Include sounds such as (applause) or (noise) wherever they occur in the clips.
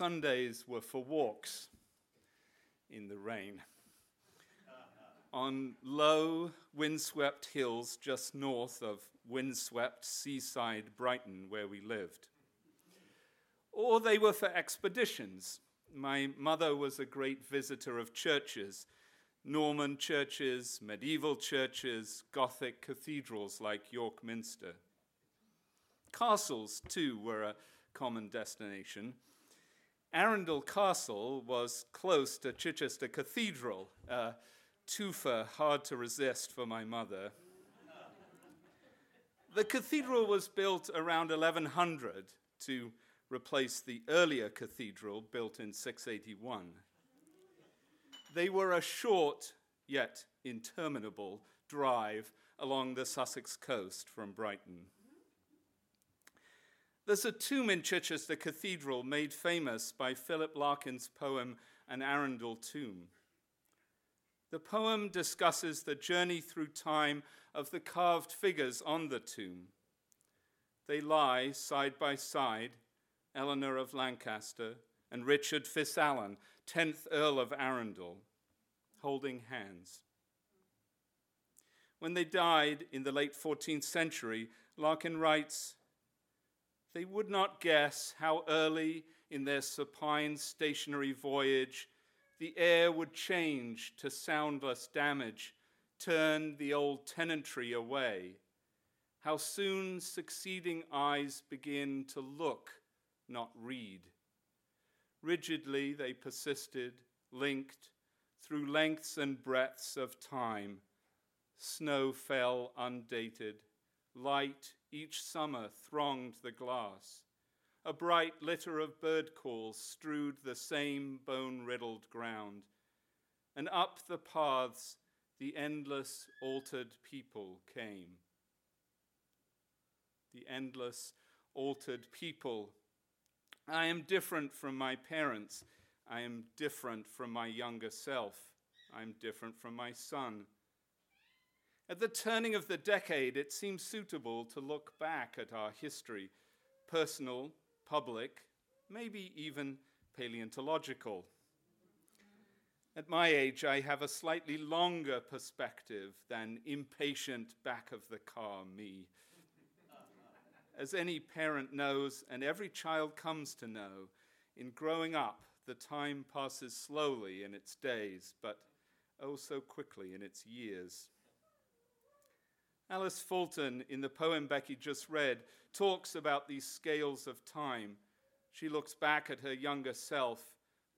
Sundays were for walks in the rain. On low, windswept hills just north of windswept seaside Brighton, where we lived. Or they were for expeditions. My mother was a great visitor of churches Norman churches, medieval churches, Gothic cathedrals like York Minster. Castles, too, were a common destination. Arundel Castle was close to Chichester Cathedral, uh, a twofer hard to resist for my mother. The cathedral was built around 1100 to replace the earlier cathedral built in 681. They were a short yet interminable drive along the Sussex coast from Brighton. There's a tomb in Chichester Cathedral made famous by Philip Larkin's poem An Arundel Tomb. The poem discusses the journey through time of the carved figures on the tomb. They lie side by side, Eleanor of Lancaster and Richard FitzAlan, 10th Earl of Arundel, holding hands. When they died in the late 14th century, Larkin writes, they would not guess how early in their supine stationary voyage the air would change to soundless damage, turn the old tenantry away. How soon succeeding eyes begin to look, not read. Rigidly they persisted, linked through lengths and breadths of time. Snow fell undated, light each summer thronged the glass. A bright litter of bird calls strewed the same bone riddled ground. And up the paths the endless altered people came. The endless altered people. I am different from my parents. I am different from my younger self. I am different from my son. At the turning of the decade, it seems suitable to look back at our history personal, public, maybe even paleontological. At my age, I have a slightly longer perspective than impatient back of the car me. As any parent knows, and every child comes to know, in growing up, the time passes slowly in its days, but oh so quickly in its years. Alice Fulton, in the poem Becky just read, talks about these scales of time. She looks back at her younger self,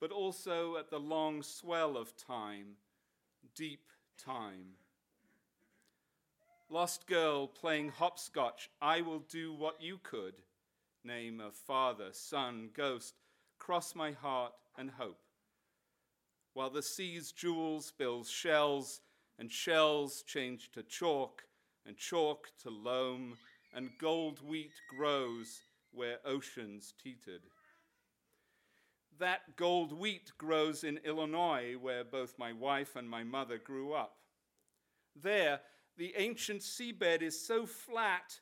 but also at the long swell of time, deep time. Lost girl playing hopscotch, I will do what you could. Name of father, son, ghost, cross my heart and hope. While the sea's jewels builds shells, and shells change to chalk, and chalk to loam, and gold wheat grows where oceans teetered. That gold wheat grows in Illinois, where both my wife and my mother grew up. There, the ancient seabed is so flat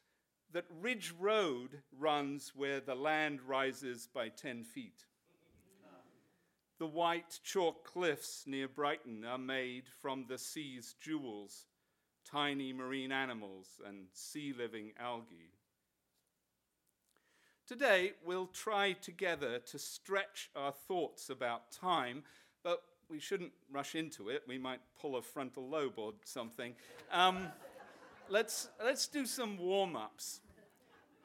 that Ridge Road runs where the land rises by 10 feet. The white chalk cliffs near Brighton are made from the sea's jewels tiny marine animals, and sea living algae. Today, we'll try together to stretch our thoughts about time, but we shouldn't rush into it. We might pull a frontal lobe or something. Um, (laughs) let's, let's do some warm ups.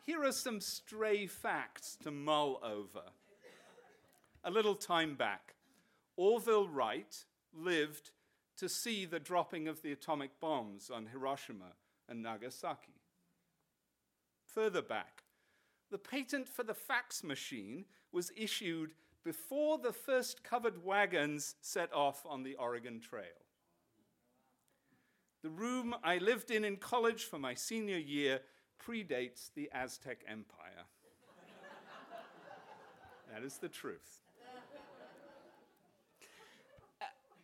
Here are some stray facts to mull over. A little time back, Orville Wright lived to see the dropping of the atomic bombs on Hiroshima and Nagasaki. Further back, the patent for the fax machine was issued before the first covered wagons set off on the Oregon Trail. The room I lived in in college for my senior year predates the Aztec Empire. (laughs) that is the truth.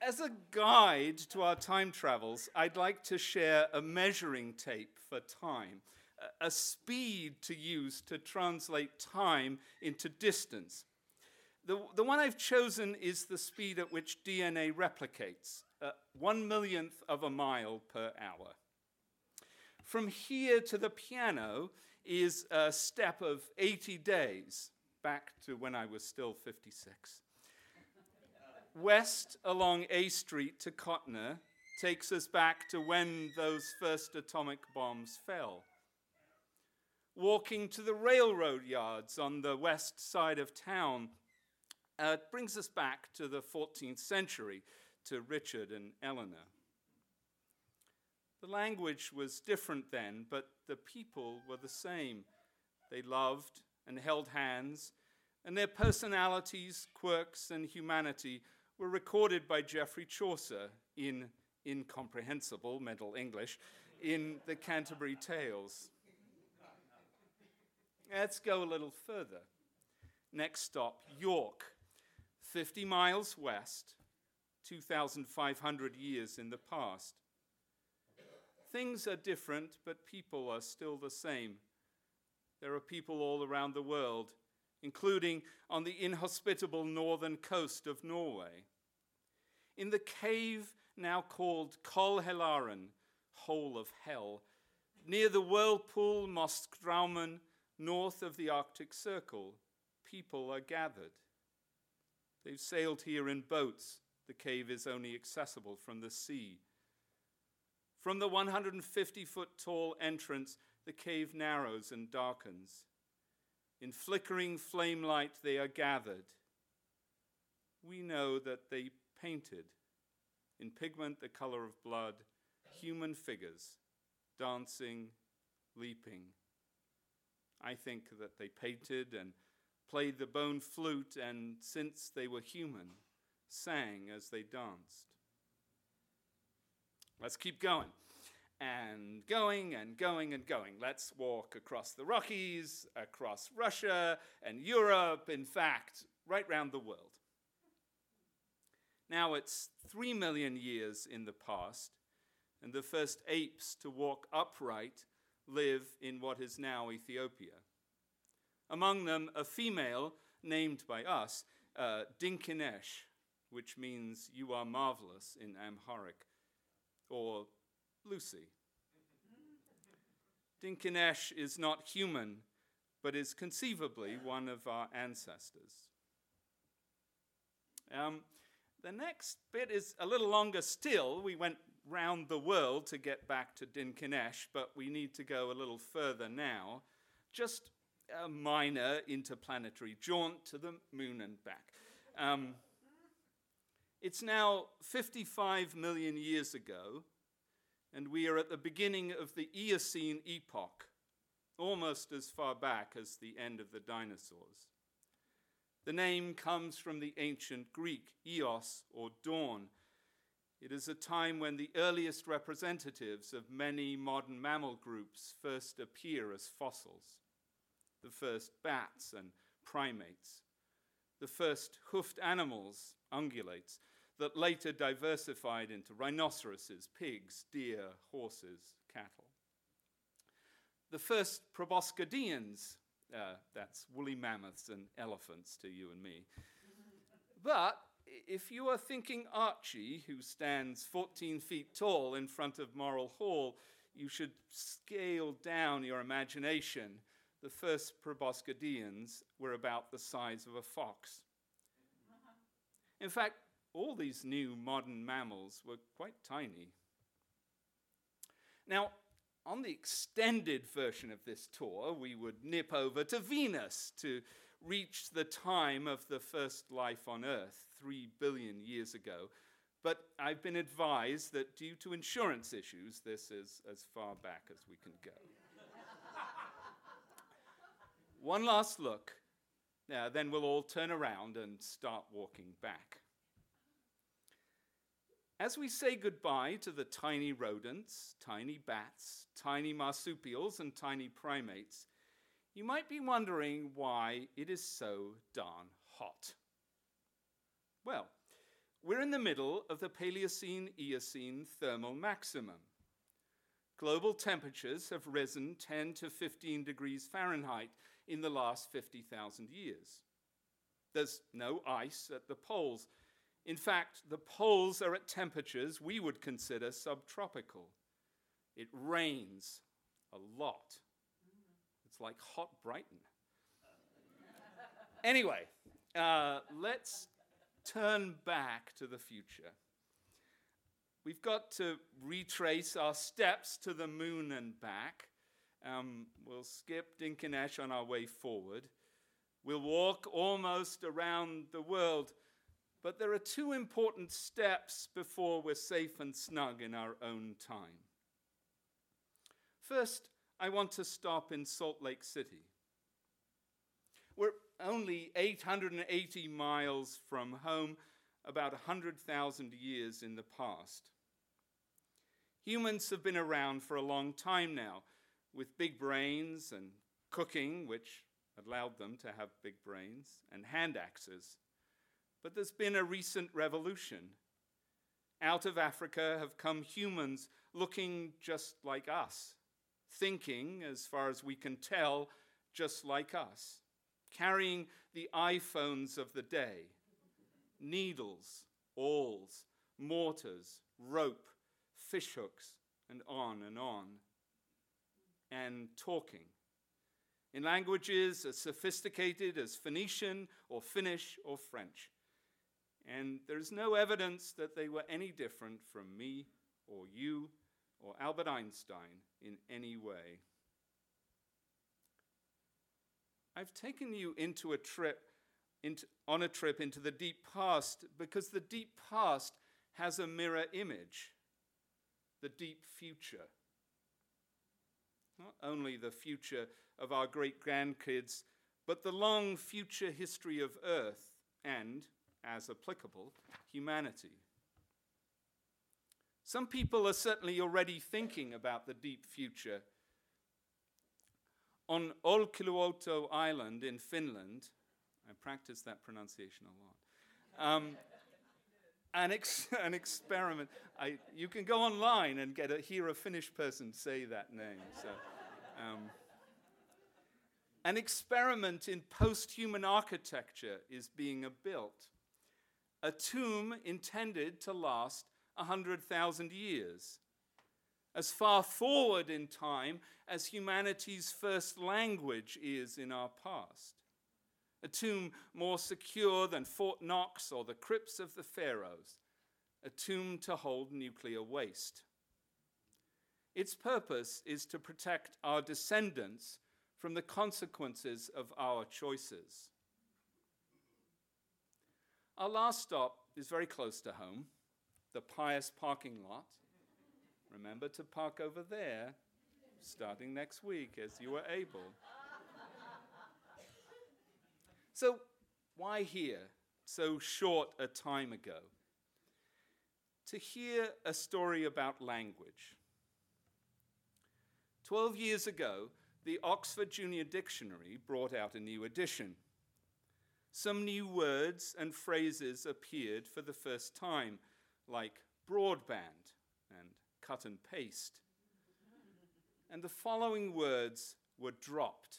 As a guide to our time travels, I'd like to share a measuring tape for time, a speed to use to translate time into distance. The, the one I've chosen is the speed at which DNA replicates, uh, one millionth of a mile per hour. From here to the piano is a step of 80 days, back to when I was still 56. West along A Street to Cotner takes us back to when those first atomic bombs fell. Walking to the railroad yards on the west side of town uh, brings us back to the 14th century, to Richard and Eleanor. The language was different then, but the people were the same. They loved and held hands, and their personalities, quirks, and humanity were recorded by Geoffrey Chaucer in incomprehensible Middle English in the Canterbury Tales. Let's go a little further. Next stop, York, 50 miles west, 2,500 years in the past. Things are different, but people are still the same. There are people all around the world, including on the inhospitable northern coast of Norway. In the cave now called Kollhellaren, Hole of Hell, near the whirlpool Moskstraumen, north of the Arctic Circle, people are gathered. They've sailed here in boats. The cave is only accessible from the sea. From the 150 foot tall entrance, the cave narrows and darkens. In flickering flame light, they are gathered. We know that they painted, in pigment the color of blood, human figures, dancing, leaping. I think that they painted and played the bone flute, and since they were human, sang as they danced. Let's keep going. And going and going and going. Let's walk across the Rockies, across Russia and Europe, in fact, right round the world. Now it's three million years in the past, and the first apes to walk upright live in what is now Ethiopia. Among them, a female named by us, uh, Dinkinesh, which means you are marvelous in Amharic, or Lucy. (laughs) Dinkinesh is not human, but is conceivably one of our ancestors. Um, the next bit is a little longer still. We went round the world to get back to Dinkinesh, but we need to go a little further now. Just a minor interplanetary jaunt to the moon and back. Um, it's now 55 million years ago, and we are at the beginning of the Eocene epoch, almost as far back as the end of the dinosaurs. The name comes from the ancient Greek, eos, or dawn. It is a time when the earliest representatives of many modern mammal groups first appear as fossils. The first bats and primates, the first hoofed animals, ungulates, that later diversified into rhinoceroses, pigs, deer, horses, cattle. The first proboscideans, uh, that's woolly mammoths and elephants to you and me. But if you are thinking Archie, who stands 14 feet tall in front of Morrill Hall, you should scale down your imagination. The first proboscideans were about the size of a fox. In fact, all these new modern mammals were quite tiny. Now, on the extended version of this tour, we would nip over to Venus to reach the time of the first life on Earth, three billion years ago. But I've been advised that due to insurance issues, this is as far back as we can go. (laughs) One last look, now, then we'll all turn around and start walking back. As we say goodbye to the tiny rodents, tiny bats, tiny marsupials, and tiny primates, you might be wondering why it is so darn hot. Well, we're in the middle of the Paleocene Eocene thermal maximum. Global temperatures have risen 10 to 15 degrees Fahrenheit in the last 50,000 years. There's no ice at the poles. In fact, the poles are at temperatures we would consider subtropical. It rains a lot. It's like hot Brighton. (laughs) anyway, uh, let's turn back to the future. We've got to retrace our steps to the moon and back. Um, we'll skip Dinkinesh on our way forward. We'll walk almost around the world. But there are two important steps before we're safe and snug in our own time. First, I want to stop in Salt Lake City. We're only 880 miles from home, about 100,000 years in the past. Humans have been around for a long time now, with big brains and cooking, which allowed them to have big brains, and hand axes. But there's been a recent revolution. Out of Africa have come humans looking just like us, thinking, as far as we can tell, just like us, carrying the iPhones of the day needles, awls, mortars, rope, fishhooks, and on and on, and talking in languages as sophisticated as Phoenician or Finnish or French. And there's no evidence that they were any different from me or you or Albert Einstein in any way. I've taken you into a trip into, on a trip into the deep past because the deep past has a mirror image the deep future. Not only the future of our great grandkids, but the long future history of Earth and, as applicable, humanity. Some people are certainly already thinking about the deep future. On Olkiluoto Island in Finland, I practice that pronunciation a lot. Um, an, ex- (laughs) an experiment. I, you can go online and get a, hear a Finnish person say that name. So, um, an experiment in post human architecture is being built. A tomb intended to last 100,000 years, as far forward in time as humanity's first language is in our past a tomb more secure than Fort Knox or the crypts of the pharaohs, a tomb to hold nuclear waste. Its purpose is to protect our descendants from the consequences of our choices. Our last stop is very close to home, the pious parking lot. Remember to park over there starting next week as you are able. So, why here so short a time ago? To hear a story about language. Twelve years ago, the Oxford Junior Dictionary brought out a new edition. Some new words and phrases appeared for the first time, like broadband and cut and paste. And the following words were dropped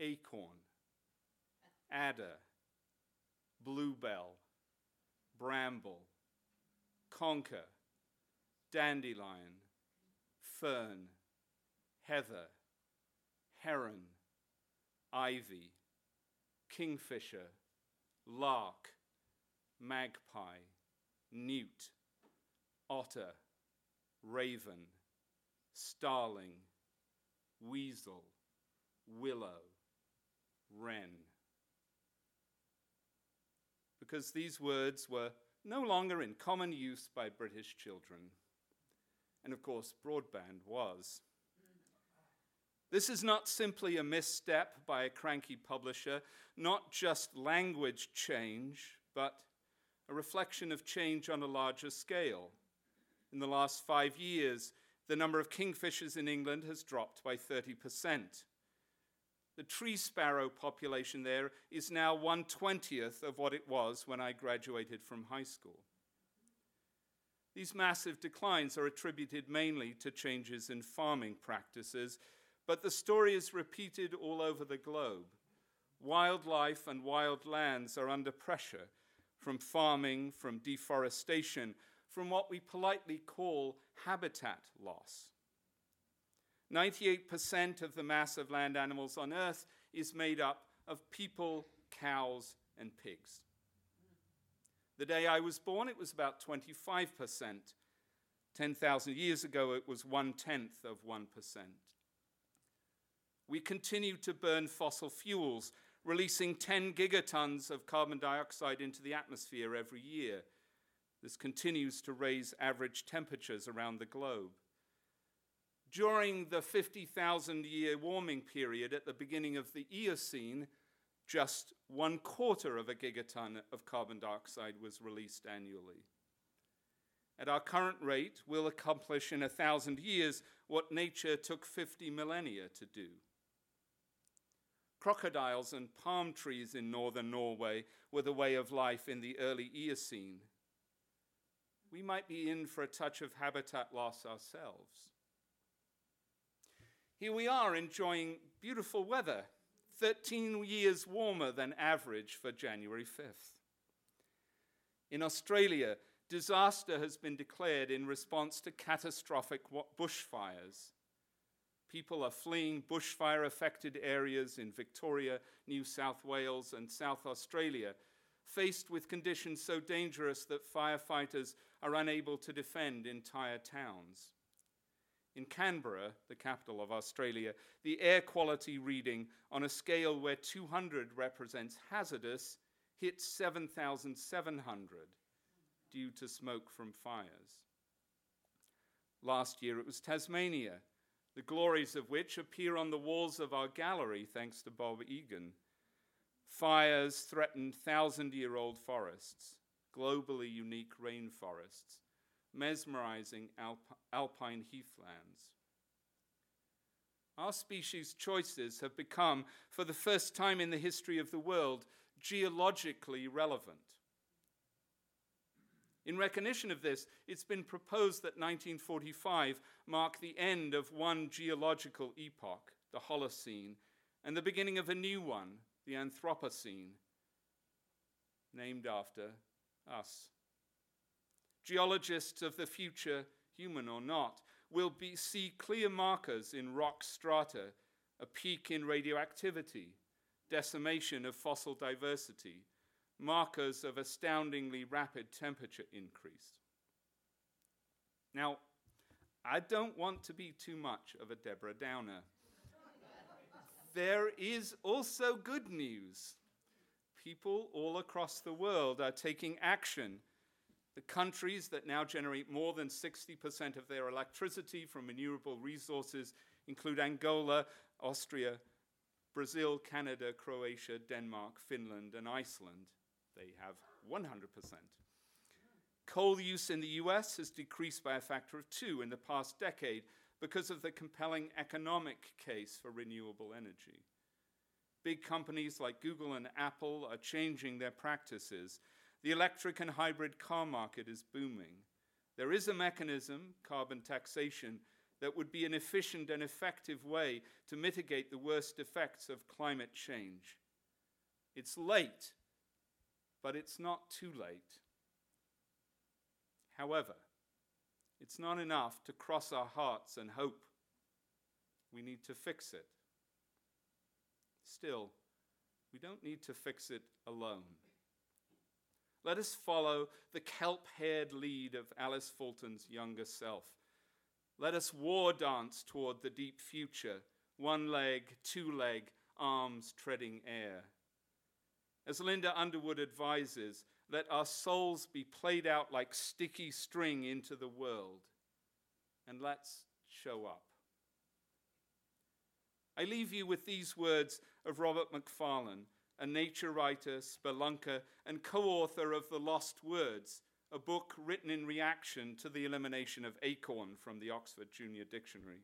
acorn, adder, bluebell, bramble, conker, dandelion, fern, heather, heron, ivy, kingfisher, lark, magpie, newt, otter, raven, starling, weasel, willow, wren because these words were no longer in common use by British children. And of course, broadband was. This is not simply a misstep by a cranky publisher, not just language change, but a reflection of change on a larger scale. In the last five years, the number of kingfishers in England has dropped by 30%. The tree sparrow population there is now 120th of what it was when I graduated from high school. These massive declines are attributed mainly to changes in farming practices, but the story is repeated all over the globe. Wildlife and wild lands are under pressure from farming, from deforestation, from what we politely call habitat loss. 98% of the mass of land animals on Earth is made up of people, cows, and pigs. The day I was born, it was about 25%. 10,000 years ago, it was one tenth of 1%. We continue to burn fossil fuels, releasing 10 gigatons of carbon dioxide into the atmosphere every year. This continues to raise average temperatures around the globe. During the 50,000 year warming period at the beginning of the Eocene, just one quarter of a gigaton of carbon dioxide was released annually. At our current rate, we'll accomplish in a thousand years what nature took 50 millennia to do. Crocodiles and palm trees in northern Norway were the way of life in the early Eocene. We might be in for a touch of habitat loss ourselves. Here we are enjoying beautiful weather 13 years warmer than average for January 5th. In Australia, disaster has been declared in response to catastrophic bushfires. People are fleeing bushfire affected areas in Victoria, New South Wales, and South Australia, faced with conditions so dangerous that firefighters are unable to defend entire towns. In Canberra, the capital of Australia, the air quality reading on a scale where 200 represents hazardous hit 7,700 due to smoke from fires. Last year it was Tasmania, the glories of which appear on the walls of our gallery thanks to Bob Egan. Fires threatened thousand year old forests, globally unique rainforests, mesmerizing alp- alpine heathlands. Our species' choices have become, for the first time in the history of the world, geologically relevant. In recognition of this, it's been proposed that 1945 mark the end of one geological epoch, the Holocene, and the beginning of a new one, the Anthropocene, named after us. Geologists of the future, human or not, will be, see clear markers in rock strata, a peak in radioactivity, decimation of fossil diversity, markers of astoundingly rapid temperature increase. Now, I don't want to be too much of a Deborah Downer. there is also good news. People all across the world are taking action the countries that now generate more than 60% of their electricity from renewable resources include Angola, Austria, Brazil, Canada, Croatia, Denmark, Finland, and Iceland. They have 100%. Coal use in the US has decreased by a factor of two in the past decade because of the compelling economic case for renewable energy. Big companies like Google and Apple are changing their practices the electric and hybrid car market is booming. There is a mechanism, carbon taxation, that would be an efficient and effective way to mitigate the worst effects of climate change. It's late, but it's not too late. However, it's not enough to cross our hearts and hope. We need to fix it. Still, we don't need to fix it alone. Let us follow the kelp haired lead of Alice Fulton's younger self. Let us war dance toward the deep future, one leg, two leg, arms treading air. As Linda Underwood advises, let our souls be played out like sticky string into the world. And let's show up. I leave you with these words of Robert Macfarlane a nature writer, spelunker, and co author of The Lost Words, a book written in reaction to the elimination of acorn from the Oxford Junior Dictionary.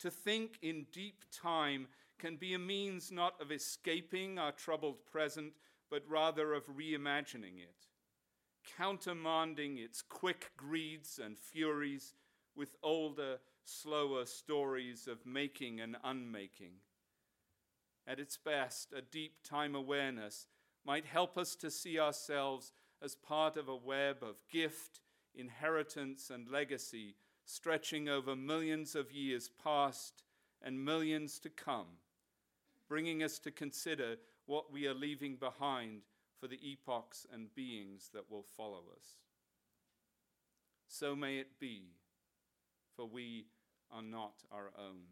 To think in deep time can be a means not of escaping our troubled present, but rather of reimagining it, countermanding its quick greeds and furies with older, slower stories of making and unmaking. At its best, a deep time awareness, might help us to see ourselves as part of a web of gift, inheritance, and legacy stretching over millions of years past and millions to come, bringing us to consider what we are leaving behind for the epochs and beings that will follow us. So may it be, for we are not our own.